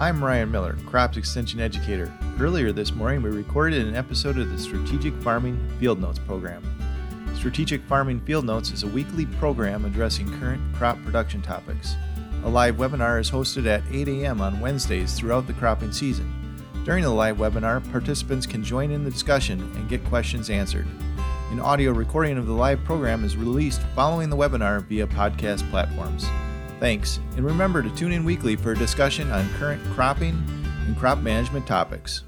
I'm Ryan Miller, Crops Extension Educator. Earlier this morning, we recorded an episode of the Strategic Farming Field Notes program. Strategic Farming Field Notes is a weekly program addressing current crop production topics. A live webinar is hosted at 8 a.m. on Wednesdays throughout the cropping season. During the live webinar, participants can join in the discussion and get questions answered. An audio recording of the live program is released following the webinar via podcast platforms. Thanks, and remember to tune in weekly for a discussion on current cropping and crop management topics.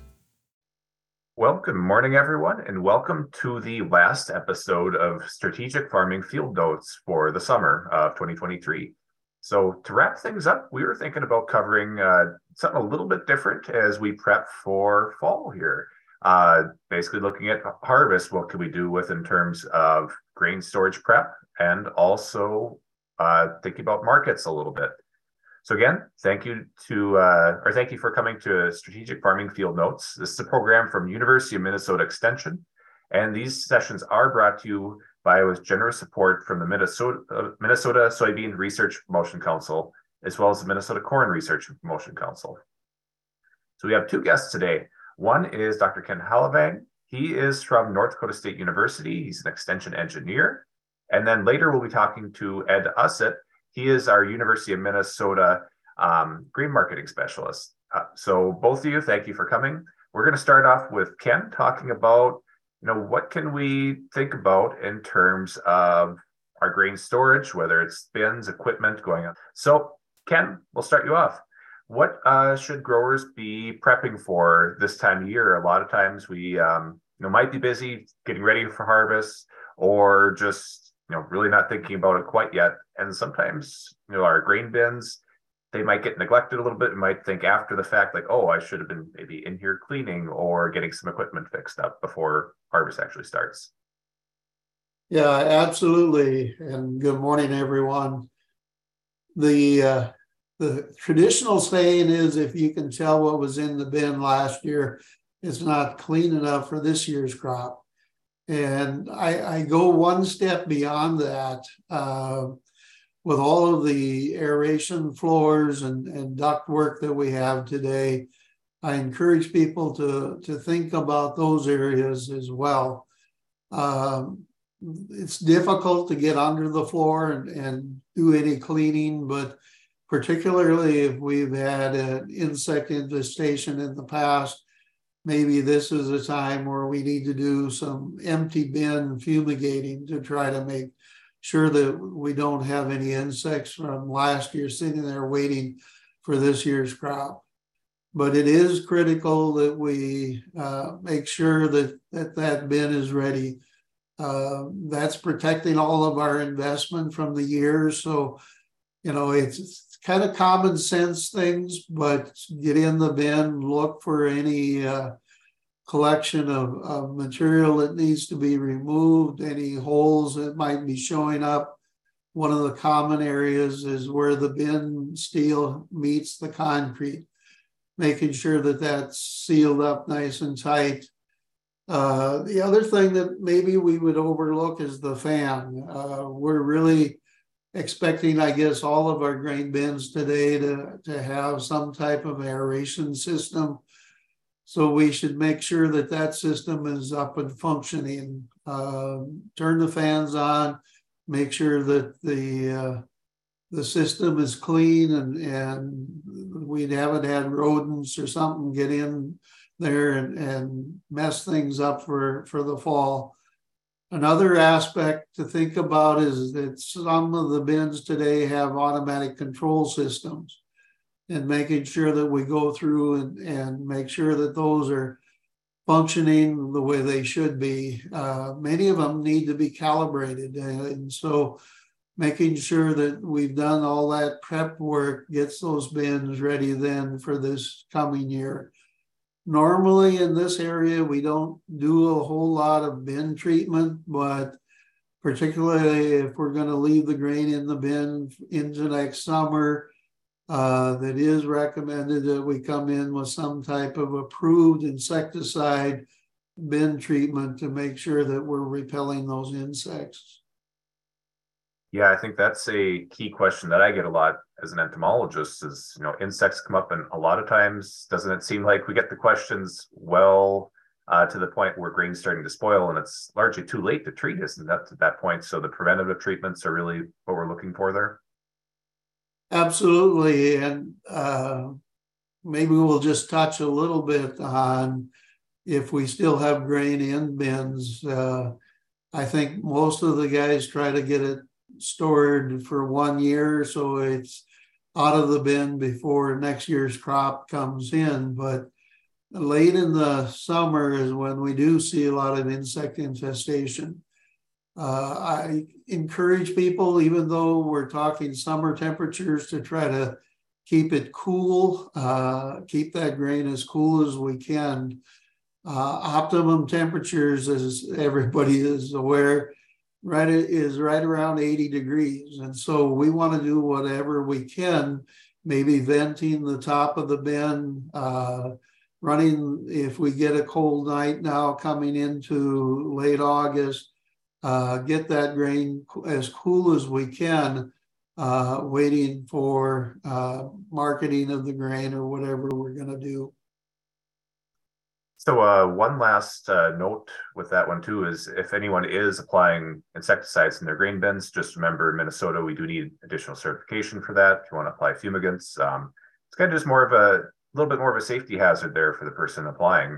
Well, good morning, everyone, and welcome to the last episode of Strategic Farming Field Notes for the summer of 2023. So, to wrap things up, we were thinking about covering uh, something a little bit different as we prep for fall here. Uh, basically, looking at harvest, what can we do with in terms of grain storage prep and also uh, thinking about markets a little bit. So again, thank you to uh, or thank you for coming to Strategic Farming Field Notes. This is a program from University of Minnesota Extension, and these sessions are brought to you by with generous support from the Minnesota uh, Minnesota Soybean Research Promotion Council, as well as the Minnesota Corn Research Promotion Council. So we have two guests today. One is Dr. Ken Hellevang. He is from North Dakota State University. He's an extension engineer and then later we'll be talking to Ed Usset. He is our University of Minnesota um, grain marketing specialist. Uh, so both of you, thank you for coming. We're going to start off with Ken talking about, you know, what can we think about in terms of our grain storage, whether it's bins, equipment going on. So Ken, we'll start you off. What uh, should growers be prepping for this time of year? A lot of times we, um, you know, might be busy getting ready for harvest, or just you know really not thinking about it quite yet. And sometimes you know our grain bins they might get neglected a little bit and might think after the fact like oh i should have been maybe in here cleaning or getting some equipment fixed up before harvest actually starts. Yeah absolutely. And good morning everyone. The uh, the traditional saying is if you can tell what was in the bin last year it's not clean enough for this year's crop and I, I go one step beyond that uh, with all of the aeration floors and, and duct work that we have today. I encourage people to, to think about those areas as well. Um, it's difficult to get under the floor and, and do any cleaning, but particularly if we've had an insect infestation in the past, maybe this is a time where we need to do some empty bin fumigating to try to make sure that we don't have any insects from last year sitting there waiting for this year's crop. But it is critical that we uh, make sure that, that that bin is ready. Uh, that's protecting all of our investment from the years. So, you know, it's, kind of common sense things, but get in the bin, look for any uh, collection of, of material that needs to be removed, any holes that might be showing up. One of the common areas is where the bin steel meets the concrete, making sure that that's sealed up nice and tight. Uh, the other thing that maybe we would overlook is the fan. Uh, we're really expecting, I guess, all of our grain bins today to, to have some type of aeration system. So we should make sure that that system is up and functioning. Uh, turn the fans on, make sure that the uh, the system is clean and and we haven't had rodents or something get in there and, and mess things up for, for the fall. Another aspect to think about is that some of the bins today have automatic control systems and making sure that we go through and, and make sure that those are functioning the way they should be. Uh, many of them need to be calibrated. And so making sure that we've done all that prep work gets those bins ready then for this coming year. Normally in this area, we don't do a whole lot of bin treatment, but particularly if we're going to leave the grain in the bin into next summer, uh, that is recommended that we come in with some type of approved insecticide bin treatment to make sure that we're repelling those insects. Yeah, I think that's a key question that I get a lot as an entomologist is, you know, insects come up and a lot of times doesn't it seem like we get the questions, well, uh, to the point where grain's starting to spoil and it's largely too late to treat, isn't that at that point? So the preventative treatments are really what we're looking for there. Absolutely. And uh, maybe we'll just touch a little bit on if we still have grain in bins. Uh, I think most of the guys try to get it stored for one year so it's out of the bin before next year's crop comes in. But late in the summer is when we do see a lot of insect infestation. Uh, I encourage people, even though we're talking summer temperatures, to try to keep it cool, uh, keep that grain as cool as we can. Uh, optimum temperatures, as everybody is aware, right is right around 80 degrees, and so we want to do whatever we can. Maybe venting the top of the bin, uh, running if we get a cold night now coming into late August, uh, get that grain as cool as we can, uh, waiting for uh, marketing of the grain or whatever we're going to do. So uh, one last uh, note with that one too is if anyone is applying insecticides in their grain bins, just remember in Minnesota we do need additional certification for that. If you want to apply fumigants, um, it's kind of just more of a little bit more of a safety hazard there for the person applying.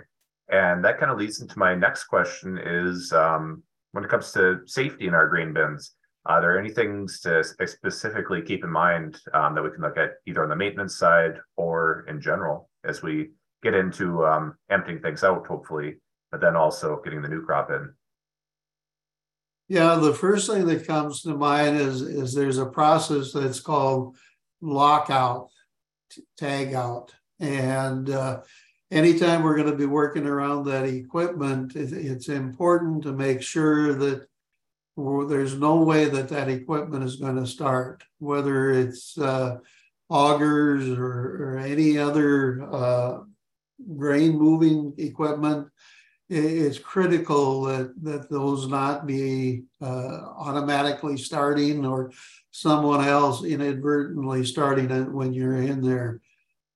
And that kind of leads into my next question is um, when it comes to safety in our grain bins, are there any things to specifically keep in mind um, that we can look at either on the maintenance side or in general as we get into um, emptying things out, hopefully, but then also getting the new crop in. Yeah, the first thing that comes to mind is is there's a process that's called lockout, tag out, and uh, anytime we're going to be working around that equipment, it's important to make sure that there's no way that that equipment is going to start, whether it's uh, augers or, or, any other uh, grain moving equipment, it's critical that, that those not be uh, automatically starting or someone else inadvertently starting it when you're in there.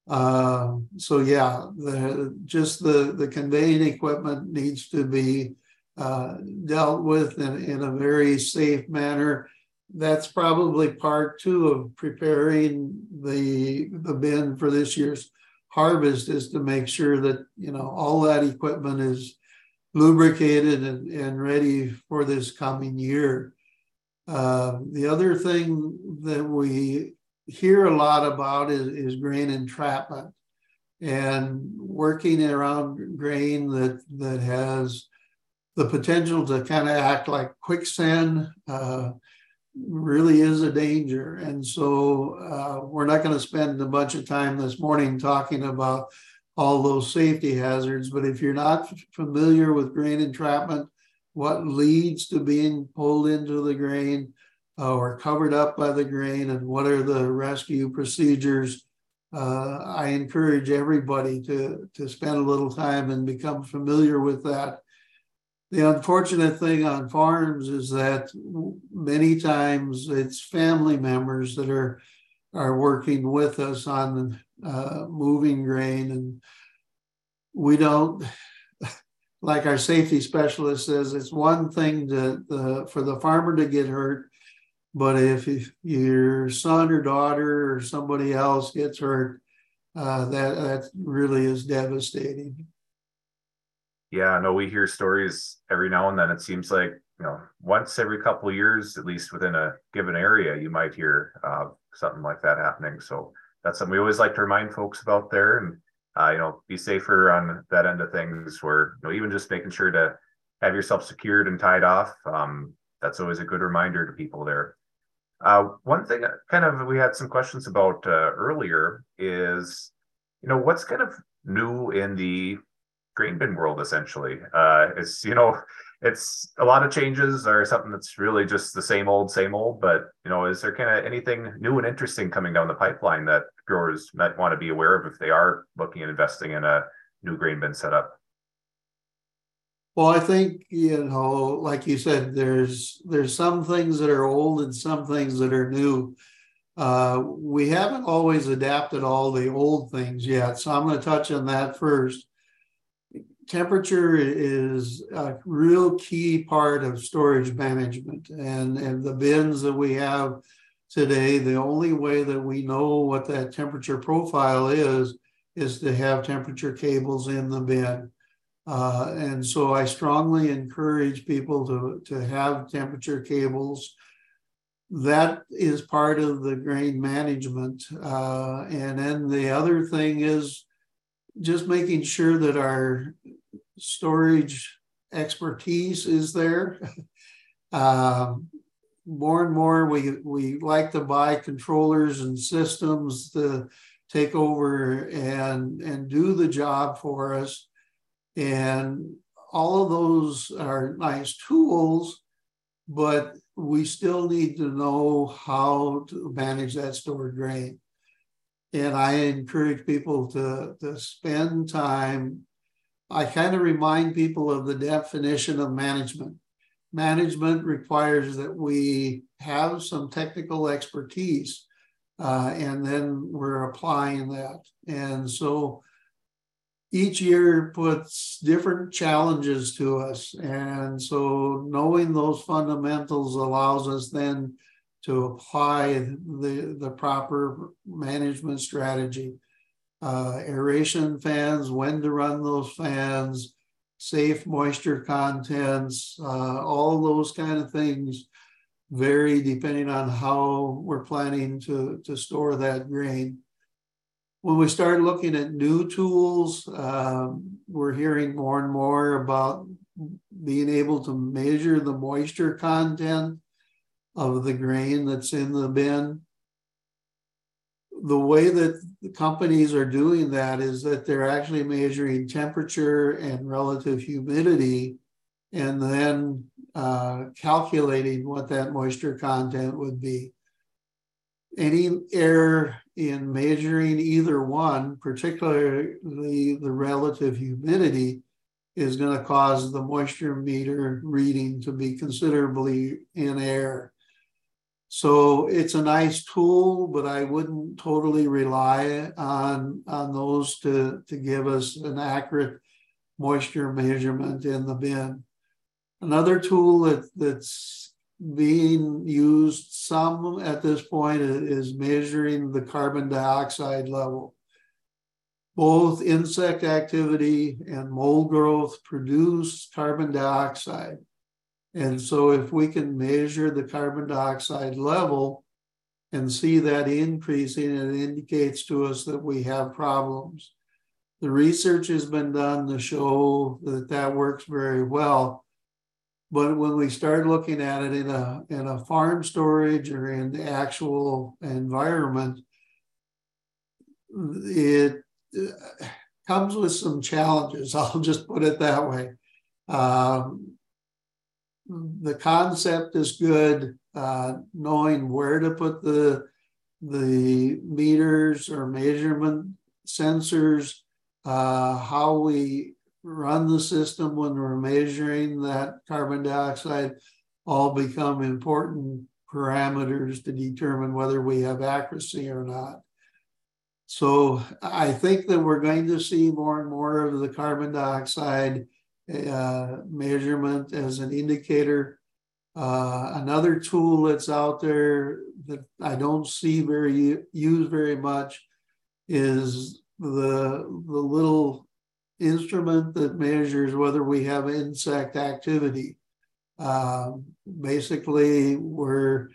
Uh, so yeah, the, just the, the conveying equipment needs to be uh, dealt with in, in a very safe manner. That's probably part two of preparing the the bin for this year's harvest is to make sure that you know all that equipment is lubricated and, and ready for this coming year. Uh, the other thing that we hear a lot about is, is grain entrapment and working around grain that that has the potential to kind of act like quicksand uh, really is a danger. And so uh, we're not going to spend a bunch of time this morning talking about all those safety hazards. But if you're not familiar with grain entrapment, what leads to being pulled into the grain uh, or covered up by the grain, and what are the rescue procedures, uh, I encourage everybody to, to spend a little time and become familiar with that the unfortunate thing on farms is that many times it's family members that are are working with us on uh, moving grain and we don't like our safety specialist says it's one thing to the for the farmer to get hurt but if, your son or daughter or somebody else gets hurt uh, that that really is devastating yeah, no, we hear stories every now and then. It seems like you know once every couple years, at least within a given area, you might hear uh, something like that happening. So that's something we always like to remind folks about there, and uh, you know, be safer on that end of things. Where you know, even just making sure to have yourself secured and tied off. Um, that's always a good reminder to people there. Uh, one thing, kind of, we had some questions about uh, earlier is, you know, what's kind of new in the grain bin world essentially. Uh, it's you know it's a lot of changes or something that's really just the same old same old. But you know, is there kind of anything new and interesting coming down the pipeline that growers might want to be aware of if they are looking at investing in a new grain bin setup? Well, I think you know, like you said, there's there's some things that are old and some things that are new. Uh, we haven't always adapted all the old things yet, so I'm going to touch on that first. Temperature is a real key part of storage management, and, and the bins that we have today, the only way that we know what that temperature profile is, is to have temperature cables in the bin. Uh, and so I strongly encourage people to, to have temperature cables that is part of the grain management. Uh, and then the other thing is just making sure that our storage expertise is there. uh, more and more, we we like to buy controllers and systems to take over and and do the job for us. And all of those are nice tools, but we still need to know how to manage that stored grain. And I encourage people to, to spend time. I kind of remind people of the definition of management. Management requires that we have some technical expertise, uh, and then we're applying that. And so each year puts different challenges to us. And so knowing those fundamentals allows us then to apply the, the proper management strategy. Uh, aeration fans, when to run those fans, safe moisture contents, uh, all those kind of things vary depending on how we're planning to, to store that grain when we start looking at new tools, um, we're hearing more and more about being able to measure the moisture content of the grain that's in the bin. The way that the companies are doing that is that they're actually measuring temperature and relative humidity and then uh, calculating what that moisture content would be. Any error in measuring either one, particularly the relative humidity, is going to cause the moisture meter reading to be considerably in error. So it's a nice tool, but I wouldn't totally rely on, on those to, to give us an accurate moisture measurement in the bin. Another tool that, that's being used some at this point is measuring the carbon dioxide level. Both insect activity and mold growth produce carbon dioxide. And so, if we can measure the carbon dioxide level and see that increasing, it indicates to us that we have problems. The research has been done to show that that works very well but when we start looking at it in a in a farm storage or in the actual environment, it uh, comes with some challenges. I'll just put it that way. Um, the concept is good. Uh, knowing where to put the the meters or measurement sensors, uh, how we run the system when we're measuring that carbon dioxide all become important parameters to determine whether we have accuracy or not. So I think that we're going to see more and more of the carbon dioxide uh, measurement as an indicator. Uh, another tool that's out there that I don't see very used very much is the the little instrument that measures whether we have insect activity. Um, basically, we're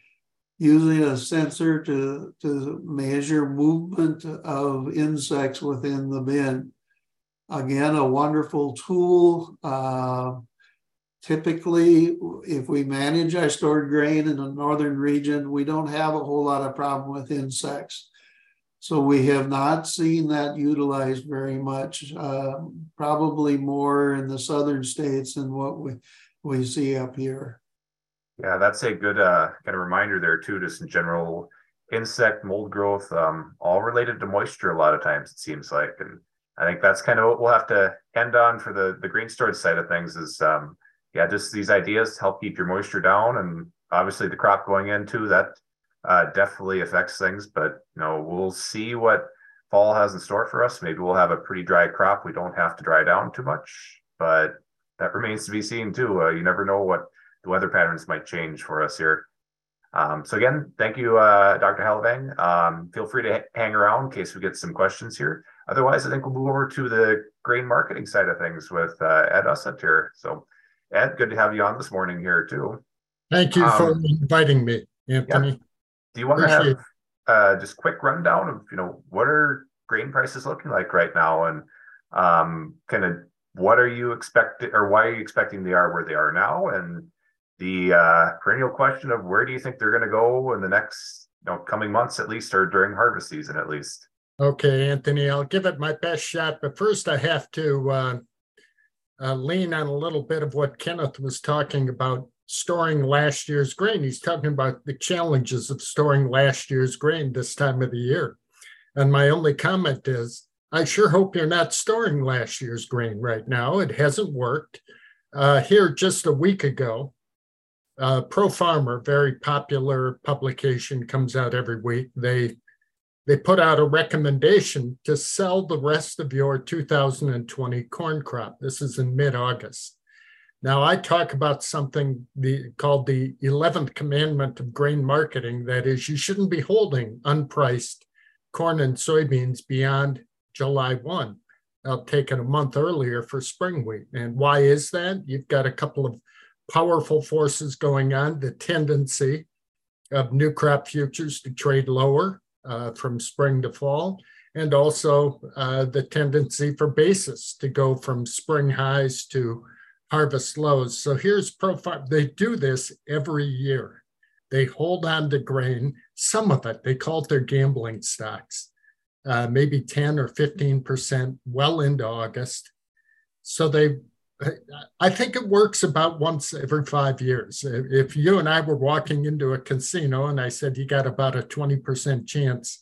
using a sensor to, to measure movement of insects within the bin. Again, a wonderful tool. Uh, typically, if we manage our stored grain in the northern region, we don't have a whole lot of problem with insects. So we have not seen that utilized very much, uh, probably more in the southern states than what we, we see up here. Yeah, that's a good uh, kind of reminder there too, just in general insect mold growth, um, all related to moisture a lot of times it seems like. And I think that's kind of what we'll have to end on for the, the grain storage side of things is um, yeah, just these ideas help keep your moisture down and obviously the crop going into that uh, definitely affects things. But you know, we'll see what fall has in store for us. Maybe we'll have a pretty dry crop. We don't have to dry down too much, but that remains to be seen too. Uh, you never know what the weather patterns might change for us here. Um, so again, thank you, uh, Dr. Hellevang. Um, feel free to hang around in case we get some questions here. Otherwise, I think we'll move over to the grain marketing side of things with uh, Ed Usset here. So, Ed, good to have you on this morning here too. Thank you um, for inviting me, Anthony. Yeah. Do you want Appreciate to have uh, just quick rundown of you know what are grain prices looking like right now, and um, kind of what are you expecting, or why are you expecting they are where they are now, and the uh, perennial question of where do you think they're going to go in the next you know coming months at least or during harvest season at least okay anthony i'll give it my best shot but first i have to uh, uh, lean on a little bit of what kenneth was talking about storing last year's grain. He's talking about the challenges of storing last year's grain this time of the year. And my only comment is i sure hope you're not storing last year's grain right now. It hasn't worked. Uh, here just a week ago uh, Pro Farmer, very popular publication, comes out every week. They they put out a recommendation to sell the rest of your 2020 corn crop. This is in mid-August. Now I talk about something the, called the 11th commandment of grain marketing. That is, you shouldn't be holding unpriced corn and soybeans beyond July 1. I'll take it a month earlier for spring wheat. And why is that? You've got a couple of powerful forces going on, the tendency of new crop futures to trade lower uh, from spring to fall, and also uh, the tendency for basis to go from spring highs to harvest lows. So here's Pro Farmer. They do this every year. They hold on to grain, some of it, they call it their gambling stocks, uh, maybe 10 or 15% well into August. So they I think it works about once every five years. If you and I were walking into a casino and I said you got about a 20% chance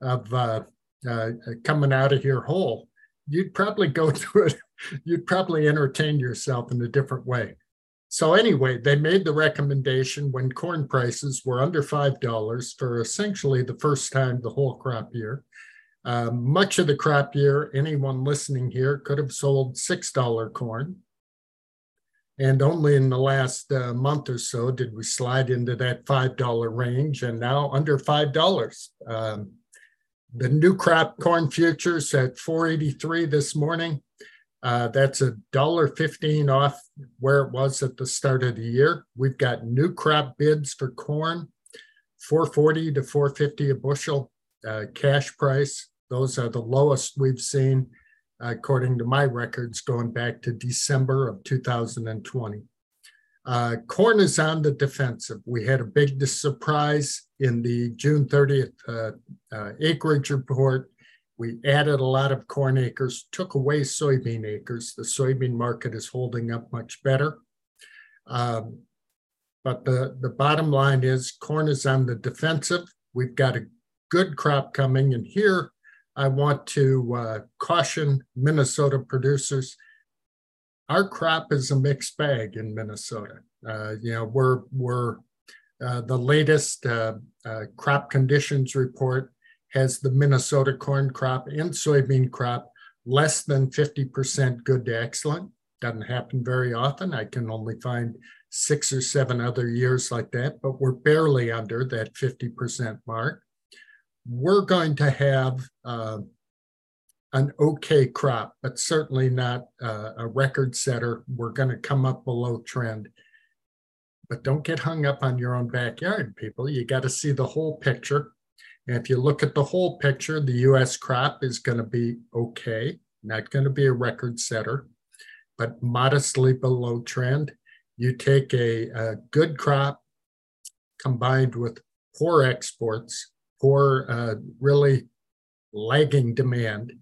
of uh, uh, coming out of here whole, you'd probably go through it. You'd probably entertain yourself in a different way. So, anyway, they made the recommendation when corn prices were under $5 for essentially the first time the whole crop year. Uh, much of the crop year, anyone listening here could have sold $6 corn. And only in the last uh, month or so did we slide into that $5 range and now under $5. Um, the new crop corn futures at 483 this morning. Uh, that's a dollar fifteen off where it was at the start of the year. We've got new crop bids for corn, 440 to 450 a bushel uh, cash price. Those are the lowest we've seen, according to my records, going back to December of 2020. Uh, corn is on the defensive. We had a big surprise in the June 30th uh, uh, acreage report. We added a lot of corn acres, took away soybean acres. The soybean market is holding up much better. Um, but the, the bottom line is corn is on the defensive. We've got a good crop coming. And here I want to uh, caution Minnesota producers. Our crop is a mixed bag in Minnesota. Uh, you know, we're we're uh, the latest uh, uh, crop conditions report has the Minnesota corn crop and soybean crop less than 50% good to excellent. Doesn't happen very often. I can only find six or seven other years like that, but we're barely under that 50% mark we're going to have uh, an okay crop, but certainly not uh, a record setter. We're going to come up below trend. But don't get hung up on your own backyard, people. You got to see the whole picture. And if you look at the whole picture, the US crop is going to be okay, not going to be a record setter, but modestly below trend. You take a, a good crop combined with poor exports, poor, uh, really lagging demand,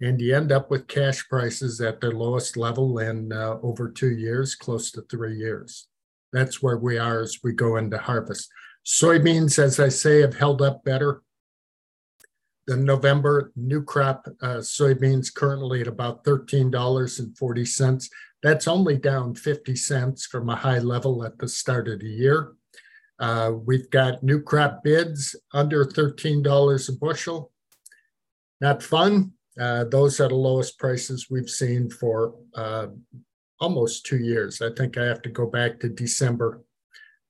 and you end up with cash prices at their lowest level in uh, over two years, close to three years. That's where we are as we go into harvest. Soybeans, as I say, have held up better. The November new crop uh, soybeans currently at about $13.40. That's only down 50 cents from a high level at the start of the year. Uh, we've got new crop bids under $13 a bushel. Not fun. Uh, those are the lowest prices we've seen for uh, almost two years. I think I have to go back to December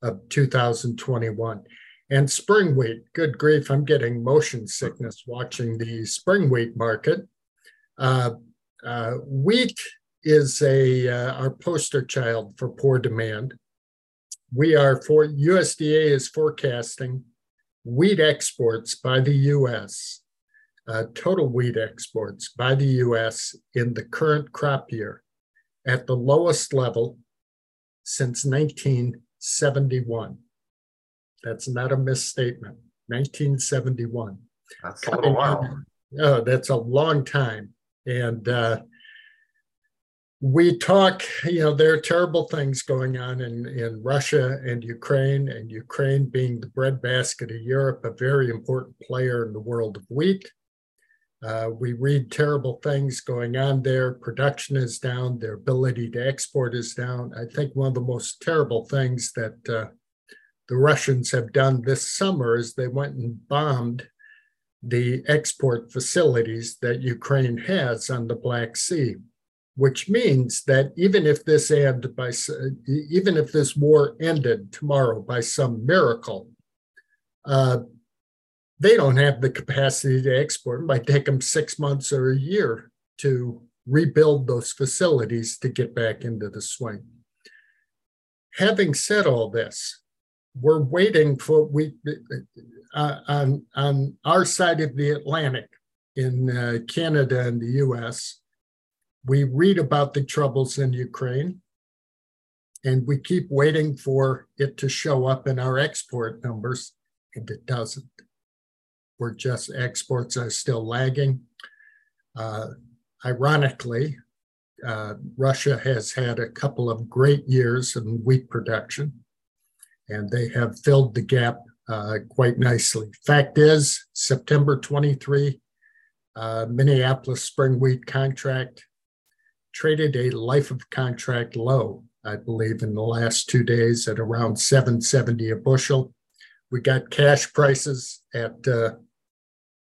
of 2021. And spring wheat, good grief, I'm getting motion sickness watching the spring wheat market. Uh, uh, wheat is a uh, our poster child for poor demand. We are for USDA is forecasting wheat exports by the U.S. Uh, total wheat exports by the U.S. in the current crop year at the lowest level since 1971. That's not a misstatement. 1971. That's a little while. Oh, that's a long time. And uh, we talk, you know, there are terrible things going on in, in Russia and Ukraine, and Ukraine being the breadbasket of Europe, a very important player in the world of wheat. Uh, we read terrible things going on there. Production is down, their ability to export is down. I think one of the most terrible things that uh, the Russians have done this summer is they went and bombed the export facilities that Ukraine has on the Black Sea, which means that even if this end by even if this war ended tomorrow by some miracle, uh, they don't have the capacity to export. It might take them six months or a year to rebuild those facilities to get back into the swing. Having said all this, we're waiting for we uh, on on our side of the Atlantic in uh, Canada and the U.S. We read about the troubles in Ukraine, and we keep waiting for it to show up in our export numbers, and it doesn't. We're just exports are still lagging. Uh, ironically, uh, Russia has had a couple of great years in wheat production and they have filled the gap uh, quite nicely. Fact is, September 23, uh, Minneapolis spring wheat contract traded a life of contract low, I believe, in the last two days at around 770 a bushel. We got cash prices at uh,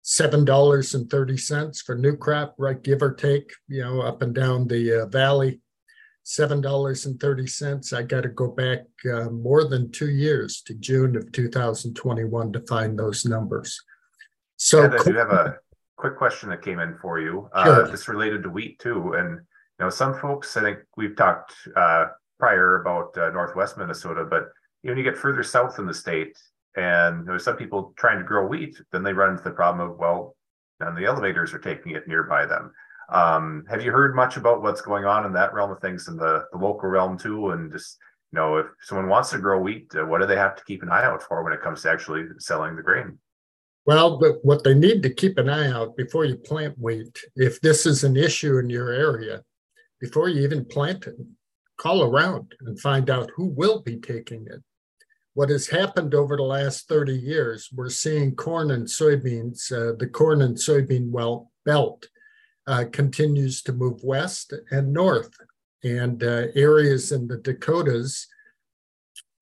$7.30 for new crop, right, give or take, you know, up and down the uh, valley seven dollars and thirty cents. I got to go back uh, more than two years to June of 2021 to find those numbers. So I do have a quick question that came in for you. Uh, sure. This related to wheat too, and know some folks. I think we've talked uh, prior about uh, Northwest Minnesota, but when you get further south in the state, and there's some people trying to grow wheat, then they run into the problem of well, and the elevators are taking it nearby them. Um, have you heard much about what's going on in that realm of things in the, the local realm too? And just, you know, if someone wants to grow wheat, uh, what do they have to keep an eye out for when it comes to actually selling the grain? Well, but what they need to keep an eye out before you plant wheat, if this is an issue in your area, before you even plant it, call around and find out who will be taking it. What has happened over the last 30 years, we're seeing corn and soybeans, uh, the corn and soybean well belt uh, continues to move west and north. And uh, areas in the Dakotas,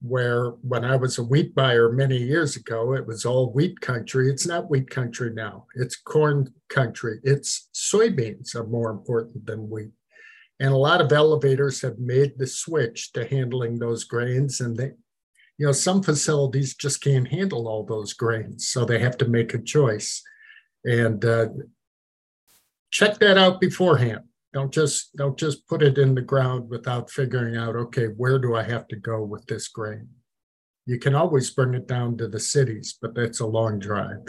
where when I was a wheat buyer many years ago, it was all wheat country. It's not wheat country now, it's corn country. It's soybeans are more important than wheat. And a lot of elevators have made the switch to handling those grains. And they, you know, some facilities just can't handle all those grains. So they have to make a choice. And uh, check that out beforehand. Don't just don't just put it in the ground without figuring out, okay, where do I have to go with this grain? You can always bring it down to the cities, but that's a long drive.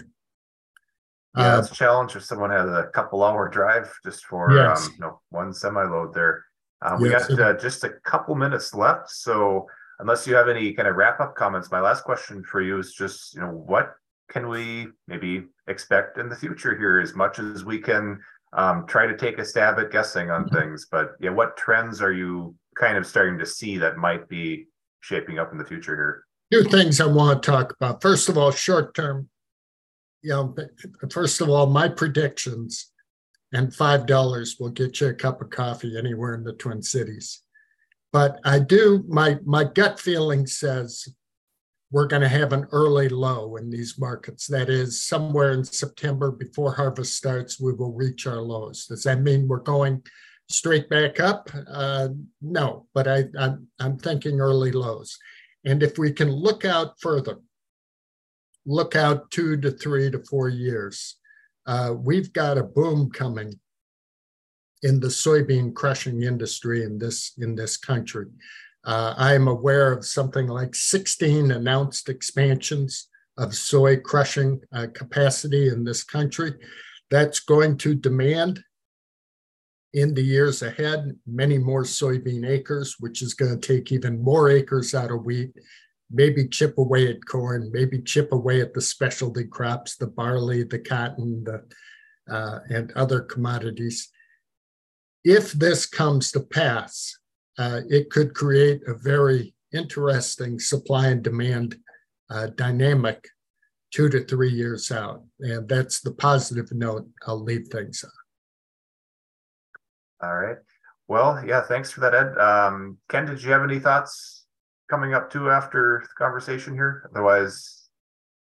Yeah, uh, it's a challenge if someone has a couple hour drive just for yes. um, you know one semi load there. Uh, we yes, got uh, just a couple minutes left, so unless you have any kind of wrap up comments, my last question for you is just you know what can we maybe expect in the future here as much as we can um, try to take a stab at guessing on mm-hmm. things. But yeah, what trends are you kind of starting to see that might be shaping up in the future here? Two things I want to talk about. First of all, short term. You know, first of all, my predictions and five dollars will get you a cup of coffee anywhere in the Twin Cities. But I do my my gut feeling says we're going to have an early low in these markets. That is, somewhere in September before harvest starts, we will reach our lows. Does that mean we're going straight back up? Uh, no, but I, I'm, I'm thinking early lows. And if we can look out further, look out two to three to four years, uh, we've got a boom coming in the soybean crushing industry in this in this country. Uh, I am aware of something like 16 announced expansions of soy crushing uh, capacity in this country. That's going to demand in the years ahead many more soybean acres, which is going to take even more acres out of wheat, maybe chip away at corn, maybe chip away at the specialty crops, the barley, the cotton, the, uh, and other commodities. If this comes to pass, uh, it could create a very interesting supply and demand uh, dynamic two to three years out. And that's the positive note I'll leave things on. All right. Well, yeah, thanks for that, Ed. Um, Ken, did you have any thoughts coming up too after the conversation here? Otherwise,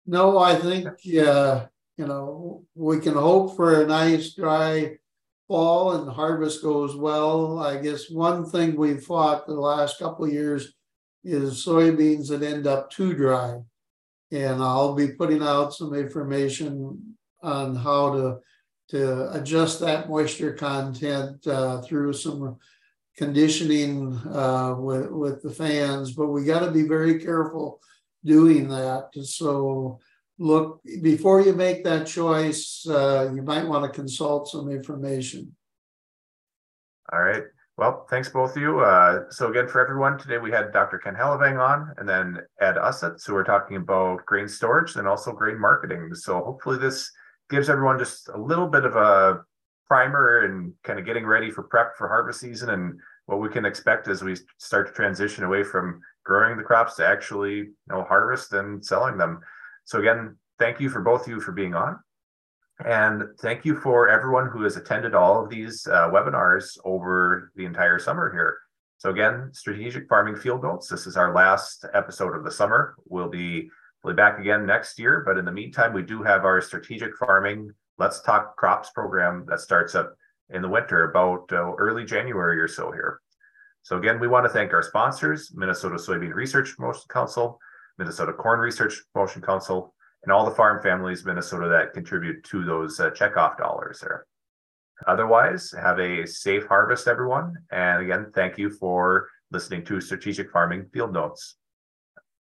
no, I think uh, you know we can hope for a nice dry fall and harvest goes well. I guess one thing we've fought the last couple years is soybeans that end up too dry. And I'll be putting out some information on how to to adjust that moisture content uh, through some conditioning uh, with with the fans. But we got to be very careful doing that. So look before you make that choice uh, you might want to consult some information all right well thanks both of you uh, so again for everyone today we had dr ken Hellevang on and then ed usset so we're talking about grain storage and also grain marketing so hopefully this gives everyone just a little bit of a primer and kind of getting ready for prep for harvest season and what we can expect as we start to transition away from growing the crops to actually you know harvest and selling them so again, thank you for both of you for being on. And thank you for everyone who has attended all of these uh, webinars over the entire summer here. So again, Strategic Farming Field Notes. This is our last episode of the summer. We'll be, we'll be back again next year. But in the meantime, we do have our Strategic Farming Let's Talk Crops program that starts up in the winter, about uh, early January or so here. So again, we want to thank our sponsors, Minnesota Soybean Research Promotion Council, Minnesota Corn Research Promotion Council, and all the farm families Minnesota that contribute to those uh, checkoff dollars there. Otherwise, have a safe harvest, everyone. And again, thank you for listening to Strategic Farming Field Notes.